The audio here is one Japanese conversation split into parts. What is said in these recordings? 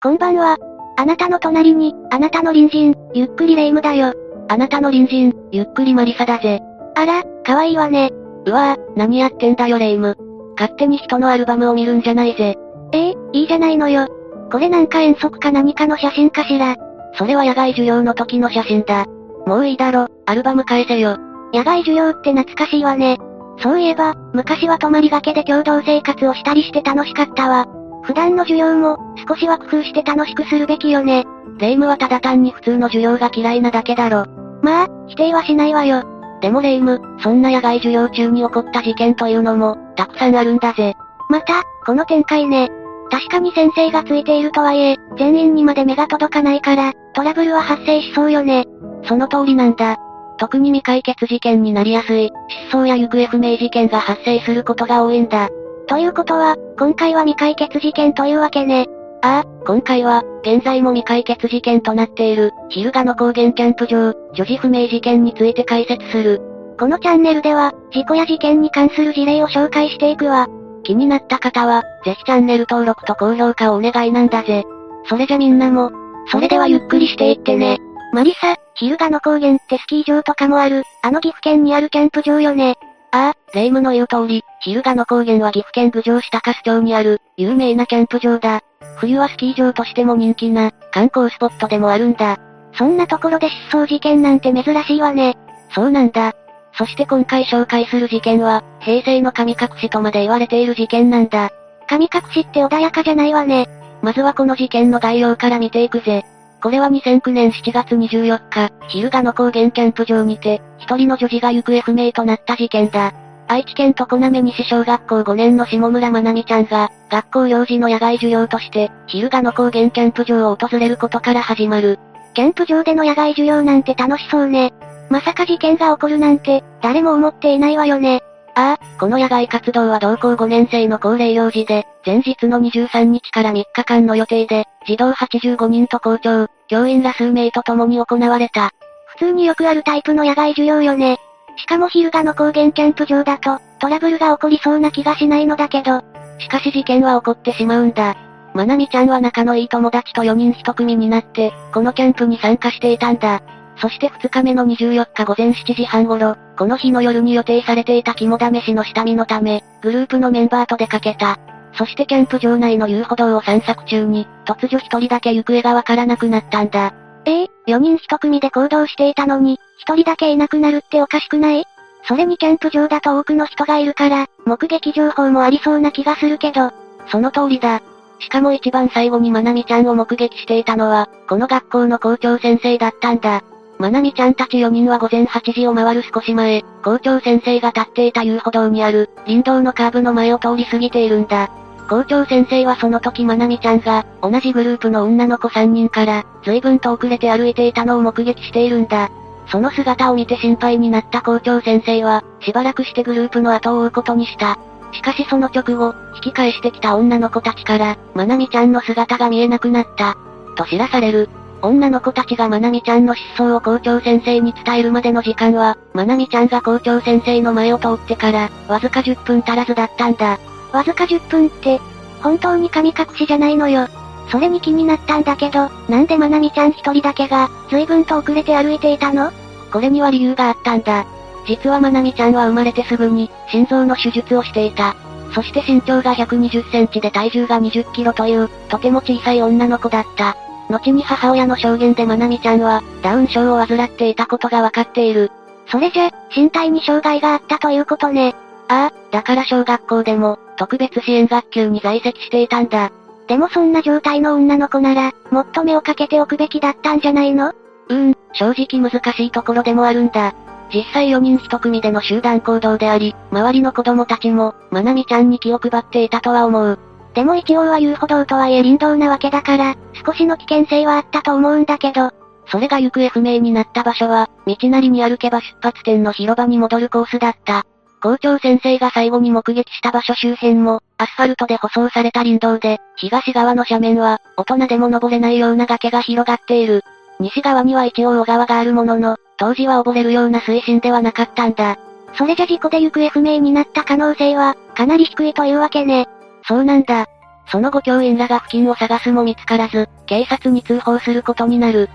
こんばんは。あなたの隣に、あなたの隣人、ゆっくりレ夢ムだよ。あなたの隣人、ゆっくりマリサだぜ。あら、可愛いわね。うわぁ、何やってんだよレ夢ム。勝手に人のアルバムを見るんじゃないぜ。ええいいじゃないのよ。これなんか遠足か何かの写真かしら。それは野外授業の時の写真だ。もういいだろ、アルバム返せよ。野外授業って懐かしいわね。そういえば、昔は泊まりがけで共同生活をしたりして楽しかったわ。普段の授業も、少しは工夫して楽しくするべきよね。レ夢はただ単に普通の授業が嫌いなだけだろ。まあ、否定はしないわよ。でもレ夢、そんな野外授業中に起こった事件というのも、たくさんあるんだぜ。また、この展開ね。確かに先生がついているとはいえ、全員にまで目が届かないから、トラブルは発生しそうよね。その通りなんだ。特に未解決事件になりやすい、失踪や行方不明事件が発生することが多いんだ。ということは、今回は未解決事件というわけね。ああ、今回は、現在も未解決事件となっている、昼賀の高原キャンプ場、女児不明事件について解説する。このチャンネルでは、事故や事件に関する事例を紹介していくわ。気になった方は、ぜひチャンネル登録と高評価をお願いなんだぜ。それじゃみんなも、それではゆっくりしていってね。マリサ、昼賀の高原ってスキー場とかもある、あの岐阜県にあるキャンプ場よね。ああ、霊夢の言う通り、昼賀の高原は岐阜県郡上市高須町にある、有名なキャンプ場だ。冬はスキー場としても人気な、観光スポットでもあるんだ。そんなところで失踪事件なんて珍しいわね。そうなんだ。そして今回紹介する事件は、平成の神隠しとまで言われている事件なんだ。神隠しって穏やかじゃないわね。まずはこの事件の概要から見ていくぜ。これは2009年7月24日、昼賀の高原キャンプ場にて、一人の女児が行方不明となった事件だ。愛知県常滑西小学校5年の下村まなみちゃんが、学校用事の野外授業として、昼賀の高原キャンプ場を訪れることから始まる。キャンプ場での野外授業なんて楽しそうね。まさか事件が起こるなんて、誰も思っていないわよね。ああ、この野外活動は同校5年生の恒例行事で、前日の23日から3日間の予定で、児童85人と校長、教員ら数名と共に行われた。普通によくあるタイプの野外授業よね。しかも昼賀の高原キャンプ場だと、トラブルが起こりそうな気がしないのだけど。しかし事件は起こってしまうんだ。まなみちゃんは仲のいい友達と4人1組になって、このキャンプに参加していたんだ。そして2日目の24日午前7時半頃、この日の夜に予定されていた肝試しの下見のため、グループのメンバーと出かけた。そしてキャンプ場内の遊歩道を散策中に、突如一人だけ行方がわからなくなったんだ。ええー、4人1組で行動していたのに、1人だけいなくなるっておかしくない？それにキャンプ場だと多くの人がいるから、目撃情報もありそうな気がするけど。その通りだ。しかも一番最後にまなみちゃんを目撃していたのは、この学校の校長先生だったんだ。まなみちゃんたち4人は午前8時を回る少し前、校長先生が立っていた遊歩道にある、林道のカーブの前を通り過ぎているんだ。校長先生はその時まなみちゃんが、同じグループの女の子3人から、随分と遅れて歩いていたのを目撃しているんだ。その姿を見て心配になった校長先生は、しばらくしてグループの後を追うことにした。しかしその直後、引き返してきた女の子たちから、まなみちゃんの姿が見えなくなった。と知らされる。女の子たちがまなみちゃんの失踪を校長先生に伝えるまでの時間は、まなみちゃんが校長先生の前を通ってから、わずか10分足らずだったんだ。わずか10分って、本当に神隠しじゃないのよ。それに気になったんだけど、なんでまなみちゃん一人だけが、随分と遅れて歩いていたの？これには理由があったんだ。実はまなみちゃんは生まれてすぐに、心臓の手術をしていた。そして身長が120センチで体重が20キロという、とても小さい女の子だった。後に母親の証言でまなみちゃんは、ダウン症を患っていたことがわかっている。それじゃ、身体に障害があったということね。ああ、だから小学校でも、特別支援学級に在籍していたんだ。でもそんな状態の女の子なら、もっと目をかけておくべきだったんじゃないの？うーん、正直難しいところでもあるんだ。実際4人1組での集団行動であり、周りの子供たちも、まなみちゃんに気を配っていたとは思う。でも一応は遊歩道とはいえ林道なわけだから、少しの危険性はあったと思うんだけど。それが行方不明になった場所は、道なりに歩けば出発点の広場に戻るコースだった。校長先生が最後に目撃した場所周辺も、アスファルトで舗装された林道で、東側の斜面は、大人でも登れないような崖が広がっている。西側には一応小川があるものの、当時は溺れるような水深ではなかったんだ。それじゃ事故で行方不明になった可能性は、かなり低いというわけね。そうなんだ。その後教員らが付近を探すも見つからず、警察に通報することになる。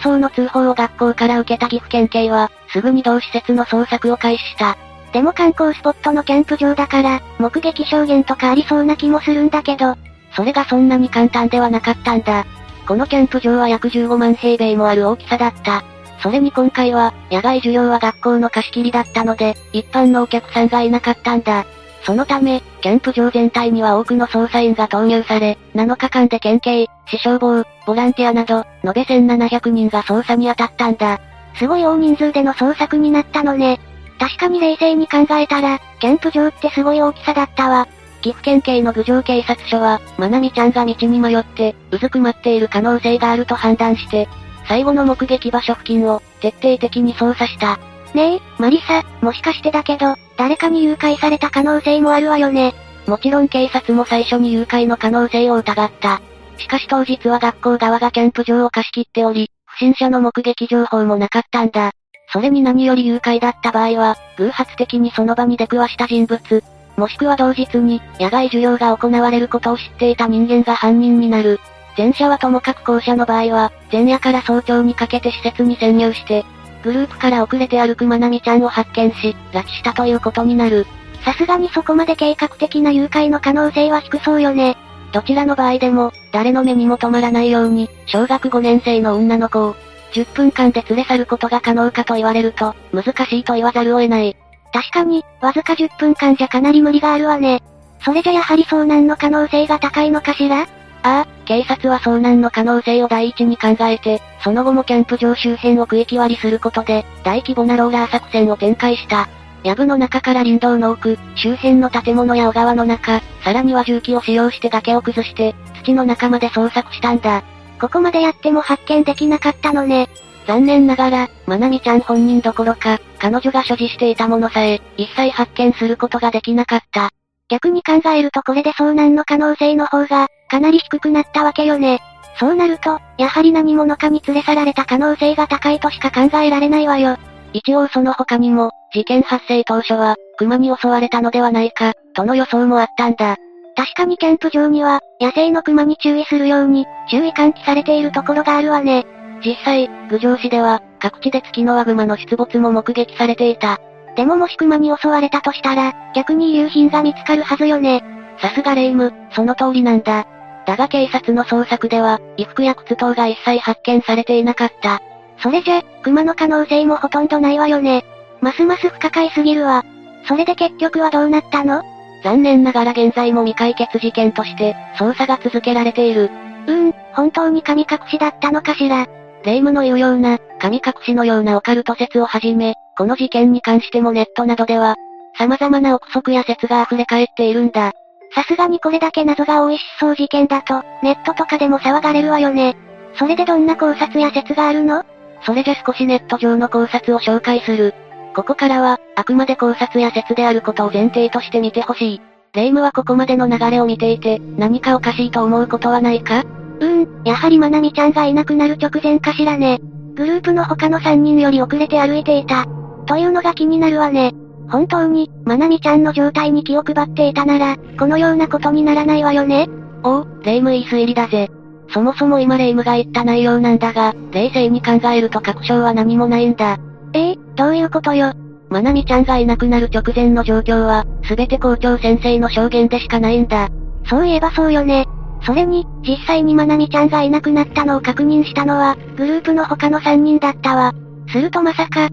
失踪の通報を学校から受けた岐阜県警は、すぐに同施設の捜索を開始した。でも観光スポットのキャンプ場だから、目撃証言とかありそうな気もするんだけど、それがそんなに簡単ではなかったんだ。このキャンプ場は約15万平米もある大きさだった。それに今回は、野外授業は学校の貸し切りだったので、一般のお客さんがいなかったんだ。そのため、キャンプ場全体には多くの捜査員が投入され、7日間で県警、市消防、ボランティアなど、延べ1700人が捜査に当たったんだ。すごい大人数での捜索になったのね。確かに冷静に考えたら、キャンプ場ってすごい大きさだったわ。岐阜県警の郡上警察署は、まなみちゃんが道に迷って、うずくまっている可能性があると判断して、最後の目撃場所付近を、徹底的に捜査した。ねえ、マリサ、もしかしてだけど、誰かに誘拐された可能性もあるわよね。もちろん警察も最初に誘拐の可能性を疑った。しかし当日は学校側がキャンプ場を貸し切っており、不審者の目撃情報もなかったんだ。それに何より誘拐だった場合は、偶発的にその場に出くわした人物、もしくは同日に、野外授業が行われることを知っていた人間が犯人になる。前者はともかく後者の場合は、前夜から早朝にかけて施設に潜入して、グループから遅れて歩くまなみちゃんを発見し、拉致したということになる。さすがにそこまで計画的な誘拐の可能性は低そうよね。どちらの場合でも、誰の目にも止まらないように、小学5年生の女の子を、10分間で連れ去ることが可能かと言われると、難しいと言わざるを得ない。確かに、わずか10分間じゃかなり無理があるわね。それじゃやはり遭難の可能性が高いのかしら？ああ、警察は遭難の可能性を第一に考えて、その後もキャンプ場周辺を区域割りすることで、大規模なローラー作戦を展開した。藪の中から林道の奥、周辺の建物や小川の中、さらには重機を使用して崖を崩して、土の中まで捜索したんだ。ここまでやっても発見できなかったのね。残念ながら、まなみちゃん本人どころか、彼女が所持していたものさえ、一切発見することができなかった。逆に考えるとこれで遭難の可能性の方が、かなり低くなったわけよね。そうなると、やはり何者かに連れ去られた可能性が高いとしか考えられないわよ。一応その他にも、事件発生当初は、熊に襲われたのではないか、との予想もあったんだ。確かにキャンプ場には、野生の熊に注意するように、注意喚起されているところがあるわね。実際、郡上市では、各地で月のワグマの出没も目撃されていた。でももし熊に襲われたとしたら、逆に遺留品が見つかるはずよね。さすがレイム、その通りなんだ。だが警察の捜索では、衣服や靴等が一切発見されていなかった。それじゃ、熊の可能性もほとんどないわよね。ますます不可解すぎるわ。それで結局はどうなったの？残念ながら現在も未解決事件として、捜査が続けられている。うーん、本当に神隠しだったのかしら。霊夢の言うような、神隠しのようなオカルト説をはじめ、この事件に関してもネットなどでは、様々な憶測や説が溢れ返っているんだ。さすがにこれだけ謎が多い失踪事件だと、ネットとかでも騒がれるわよね。それでどんな考察や説があるの？それじゃ少しネット上の考察を紹介する。ここからは、あくまで考察や説であることを前提として見てほしい。霊夢はここまでの流れを見ていて、何かおかしいと思うことはないか？うーん、やはりまなみちゃんがいなくなる直前かしらね。グループの他の3人より遅れて歩いていた。というのが気になるわね。本当に、まなみちゃんの状態に気を配っていたなら、このようなことにならないわよね？おう、レイムいい推理だぜ。そもそも今レイムが言った内容なんだが、冷静に考えると確証は何もないんだ。ええー、どういうことよ？まなみちゃんがいなくなる直前の状況は、すべて校長先生の証言でしかないんだ。そういえばそうよね。それに、実際にまなみちゃんがいなくなったのを確認したのは、グループの他の3人だったわ。するとまさか。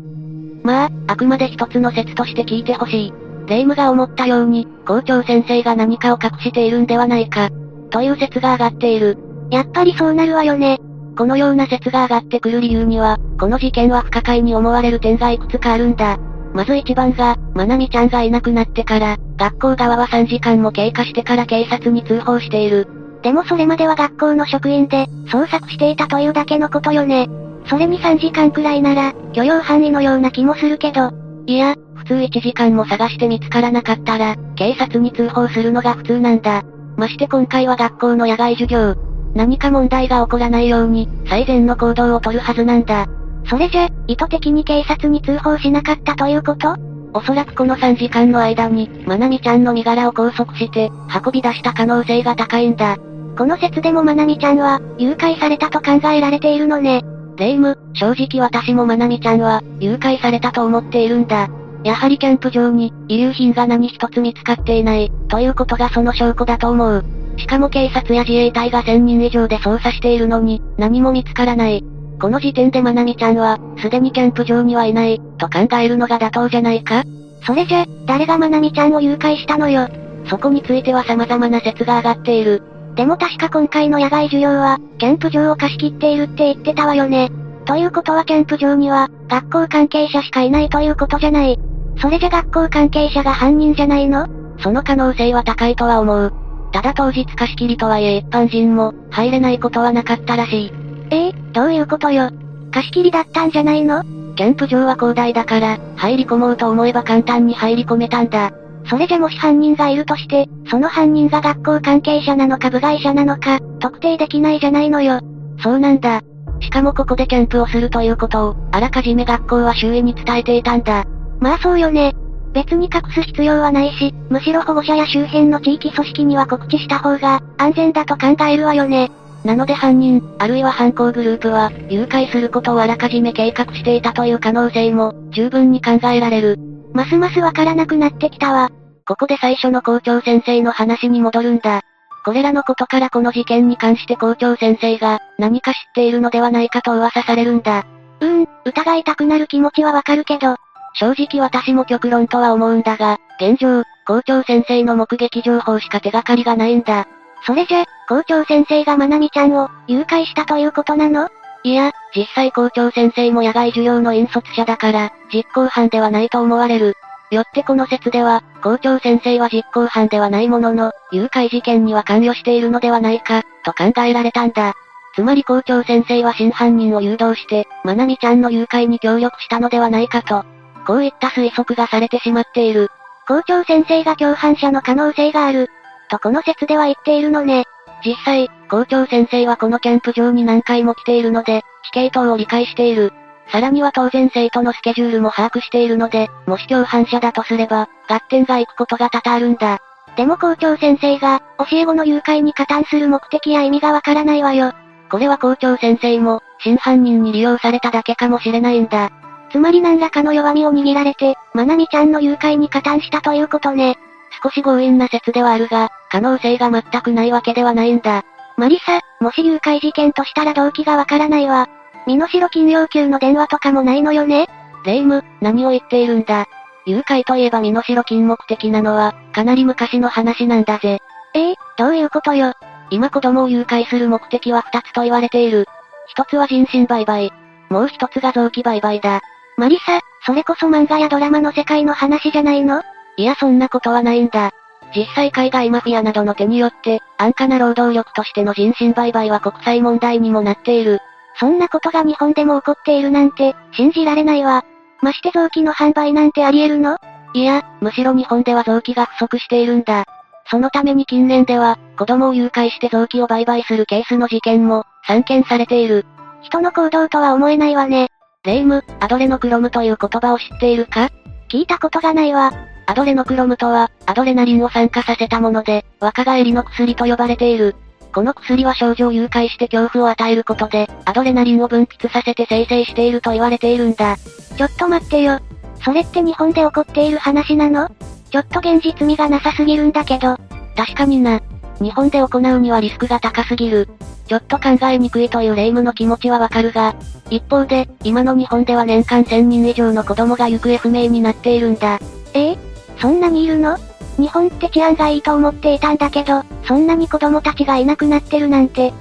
まあ、あくまで一つの説として聞いてほしい。霊夢が思ったように、校長先生が何かを隠しているんではないか。という説が上がっている。やっぱりそうなるわよね。このような説が上がってくる理由には、この事件は不可解に思われる点がいくつかあるんだ。まず一番が、まなみちゃんがいなくなってから、学校側は3時間も経過してから警察に通報している。でもそれまでは学校の職員で、捜索していたというだけのことよね。それに3時間くらいなら、許容範囲のような気もするけど。いや、普通1時間も探して見つからなかったら、警察に通報するのが普通なんだ。まして今回は学校の野外授業。何か問題が起こらないように、最善の行動をとるはずなんだ。それじゃ、意図的に警察に通報しなかったということ？おそらくこの3時間の間に、まなみちゃんの身柄を拘束して、運び出した可能性が高いんだ。この説でもまなみちゃんは、誘拐されたと考えられているのね。レイム、正直私もまなみちゃんは、誘拐されたと思っているんだ。やはりキャンプ場に、遺留品が何一つ見つかっていない、ということがその証拠だと思う。しかも警察や自衛隊が1000人以上で捜査しているのに、何も見つからない。この時点でまなみちゃんは、すでにキャンプ場にはいない、と考えるのが妥当じゃないか？それじゃ、誰がまなみちゃんを誘拐したのよ？そこについては様々な説が上がっている。でも確か今回の野外授業は、キャンプ場を貸し切っているって言ってたわよね。ということはキャンプ場には、学校関係者しかいないということじゃない。それじゃ学校関係者が犯人じゃないの？その可能性は高いとは思う。ただ当日貸し切りとはいえ一般人も、入れないことはなかったらしい。ええー、どういうことよ？貸し切りだったんじゃないの？キャンプ場は広大だから、入り込もうと思えば簡単に入り込めたんだ。それじゃもし犯人がいるとして、その犯人が学校関係者なのか部外者なのか、特定できないじゃないのよ。そうなんだ。しかもここでキャンプをするということを、あらかじめ学校は周囲に伝えていたんだ。まあそうよね。別に隠す必要はないし、むしろ保護者や周辺の地域組織には告知した方が、安全だと考えるわよね。なので犯人、あるいは犯行グループは、誘拐することをあらかじめ計画していたという可能性も、十分に考えられる。ますますわからなくなってきたわ。ここで最初の校長先生の話に戻るんだ。これらのことからこの事件に関して校長先生が何か知っているのではないかと噂されるんだ。うーん、疑いたくなる気持ちはわかるけど。正直私も極論とは思うんだが、現状、校長先生の目撃情報しか手がかりがないんだ。それじゃ、校長先生がまなみちゃんを誘拐したということなの？いや、実際校長先生も野外授業の引率者だから、実行犯ではないと思われる。よってこの説では、校長先生は実行犯ではないものの、誘拐事件には関与しているのではないか、と考えられたんだ。つまり校長先生は真犯人を誘導して、まなみちゃんの誘拐に協力したのではないかと。こういった推測がされてしまっている。校長先生が共犯者の可能性がある。とこの説では言っているのね。実際、校長先生はこのキャンプ場に何回も来ているので、死刑等を理解している。さらには当然生徒のスケジュールも把握しているので、もし共犯者だとすれば、合点が行くことが多々あるんだ。でも校長先生が、教え子の誘拐に加担する目的や意味がわからないわよ。これは校長先生も、真犯人に利用されただけかもしれないんだ。つまり何らかの弱みを握られて、まなみちゃんの誘拐に加担したということね。少し強引な説ではあるが、可能性が全くないわけではないんだ。マリサ、もし誘拐事件としたら動機がわからないわ。身代金要求の電話とかもないのよね？レイム、何を言っているんだ？誘拐といえば身代金目的なのは、かなり昔の話なんだぜ。ええどういうことよ？今子供を誘拐する目的は二つと言われている。一つは人身売買。もう一つが臓器売買だ。マリサ、それこそ漫画やドラマの世界の話じゃないの？いやそんなことはないんだ。実際海外マフィアなどの手によって、安価な労働力としての人身売買は国際問題にもなっている。そんなことが日本でも起こっているなんて、信じられないわ。まして臓器の販売なんてあり得るの？いや、むしろ日本では臓器が不足しているんだ。そのために近年では、子供を誘拐して臓器を売買するケースの事件も、散見されている。人の行動とは思えないわね。レイム、アドレノクロムという言葉を知っているか？聞いたことがないわ。アドレノクロムとは、アドレナリンを酸化させたもので、若返りの薬と呼ばれている。この薬は少女を誘拐して恐怖を与えることで、アドレナリンを分泌させて生成していると言われているんだ。ちょっと待ってよ。それって日本で起こっている話なの？ちょっと現実味がなさすぎるんだけど。確かにな。日本で行うにはリスクが高すぎる。ちょっと考えにくいという霊夢の気持ちはわかるが、一方で、今の日本では年間1000人以上の子供が行方不明になっているんだ。ええ？そんなにいるの？日本って治安がいいと思っていたんだけど、そんなに子供たちがいなくなってるなんて。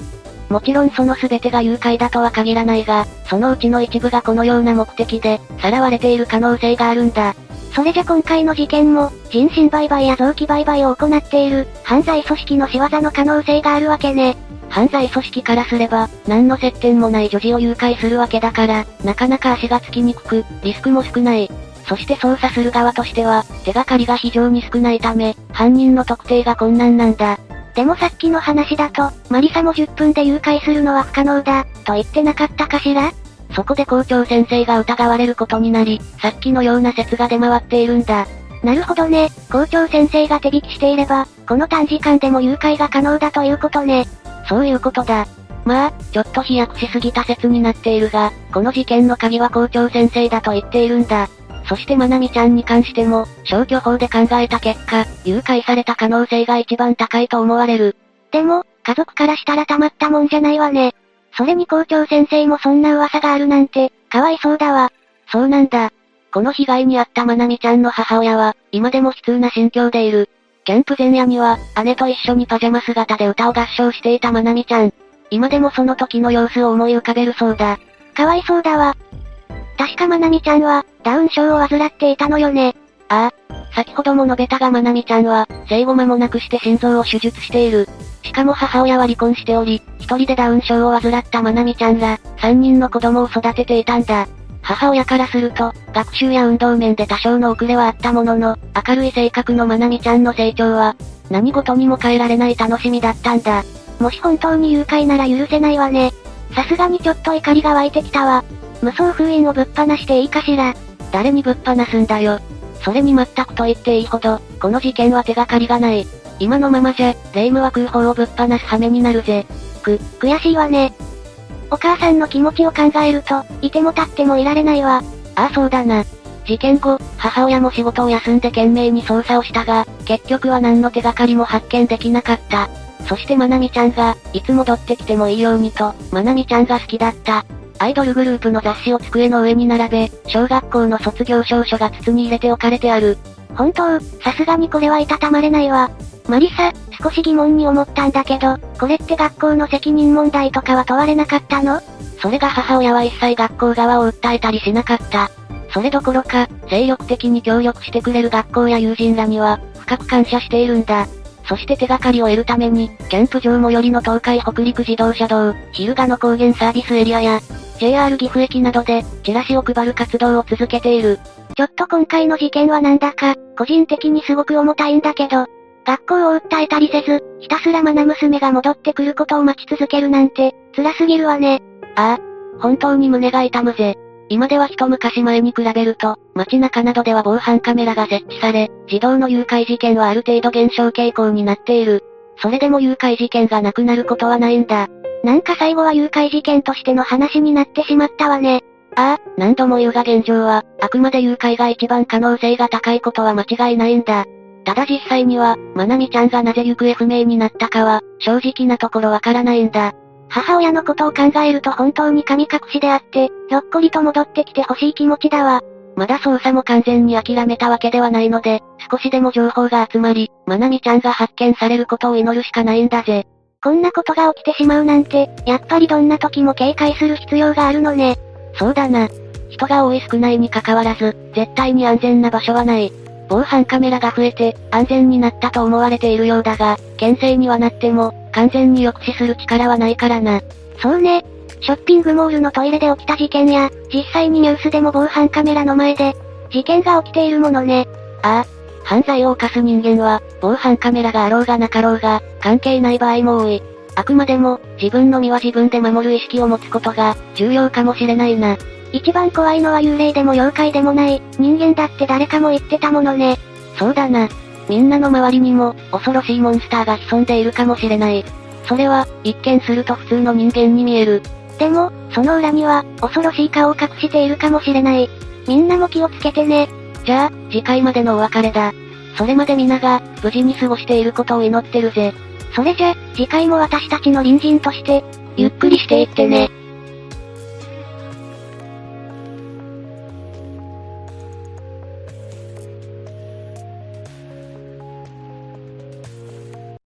もちろんその全てが誘拐だとは限らないが、そのうちの一部がこのような目的で、さらわれている可能性があるんだ。それじゃ今回の事件も、人身売買や臓器売買を行っている、犯罪組織の仕業の可能性があるわけね。犯罪組織からすれば、何の接点もない女児を誘拐するわけだから、なかなか足がつきにくく、リスクも少ない。そして捜査する側としては、手がかりが非常に少ないため、犯人の特定が困難なんだ。でもさっきの話だと、マリサも10分で誘拐するのは不可能だ、と言ってなかったかしら？そこで校長先生が疑われることになり、さっきのような説が出回っているんだ。なるほどね、校長先生が手引きしていれば、この短時間でも誘拐が可能だということね。そういうことだ。まあ、ちょっと飛躍しすぎた説になっているが、この事件の鍵は校長先生だと言っているんだ。そしてまなみちゃんに関しても、消去法で考えた結果、誘拐された可能性が一番高いと思われる。でも、家族からしたらたまったもんじゃないわね。それに校長先生もそんな噂があるなんて、かわいそうだわ。そうなんだ。この被害に遭ったまなみちゃんの母親は、今でも悲痛な心境でいる。キャンプ前夜には、姉と一緒にパジャマ姿で歌を合唱していたまなみちゃん。今でもその時の様子を思い浮かべるそうだ。かわいそうだわ。確かまなみちゃんは、ダウン症を患っていたのよね。ああ。先ほども述べたがまなみちゃんは、生後間もなくして心臓を手術している。しかも母親は離婚しており、一人でダウン症を患ったまなみちゃんら、三人の子供を育てていたんだ。母親からすると、学習や運動面で多少の遅れはあったものの、明るい性格のまなみちゃんの成長は、何事にも変えられない楽しみだったんだ。もし本当に誘拐なら許せないわね。さすがにちょっと怒りが湧いてきたわ。無双封印をぶっ放していいかしら。誰にぶっ放すんだよ。それに全くと言っていいほど、この事件は手がかりがない。今のままじゃ、霊夢は空砲をぶっ放す羽目になるぜ。く、悔しいわね。お母さんの気持ちを考えると、いても立ってもいられないわ。ああそうだな。事件後、母親も仕事を休んで懸命に捜査をしたが、結局は何の手がかりも発見できなかった。そしてまなみちゃんが、いつ戻ってきてもいいようにと、まなみちゃんが好きだった。アイドルグループの雑誌を机の上に並べ、小学校の卒業証書が筒に入れて置かれてある。本当、さすがにこれはいたたまれないわ。マリサ、少し疑問に思ったんだけど、これって学校の責任問題とかは問われなかったの？それが母親は一切学校側を訴えたりしなかった。それどころか、精力的に協力してくれる学校や友人らには、深く感謝しているんだ。そして手がかりを得るために、キャンプ場最寄りの東海北陸自動車道、昼賀の高原サービスエリアや、JR 岐阜駅などで、チラシを配る活動を続けている。ちょっと今回の事件はなんだか、個人的にすごく重たいんだけど、学校を訴えたりせず、ひたすら愛娘が戻ってくることを待ち続けるなんて、辛すぎるわね。ああ、本当に胸が痛むぜ。今では一昔前に比べると、街中などでは防犯カメラが設置され、児童の誘拐事件はある程度減少傾向になっている。それでも誘拐事件がなくなることはないんだ。なんか最後は誘拐事件としての話になってしまったわね。ああ、何度も言うが現状は、あくまで誘拐が一番可能性が高いことは間違いないんだ。ただ実際には、まなみちゃんがなぜ行方不明になったかは、正直なところわからないんだ。母親のことを考えると本当に神隠しであって、ひょっこりと戻ってきてほしい気持ちだわ。まだ捜査も完全に諦めたわけではないので、少しでも情報が集まり、まなみちゃんが発見されることを祈るしかないんだぜ。こんなことが起きてしまうなんて、やっぱりどんな時も警戒する必要があるのね。そうだな。人が多い少ないに関わらず、絶対に安全な場所はない。防犯カメラが増えて、安全になったと思われているようだが、牽制にはなっても、完全に抑止する力はないからな。そうね。ショッピングモールのトイレで起きた事件や、実際にニュースでも防犯カメラの前で、事件が起きているものね。ああ。犯罪を犯す人間は、防犯カメラがあろうがなかろうが、関係ない場合も多い。あくまでも、自分の身は自分で守る意識を持つことが、重要かもしれないな。一番怖いのは幽霊でも妖怪でもない、人間だって誰かも言ってたものね。そうだな。みんなの周りにも、恐ろしいモンスターが潜んでいるかもしれない。それは、一見すると普通の人間に見える。でも、その裏には、恐ろしい顔を隠しているかもしれない。みんなも気をつけてね。じゃあ、次回までのお別れだ。それまで皆が、無事に過ごしていることを祈ってるぜ。それじゃ、次回も私たちの隣人として、ゆっくりしていってね。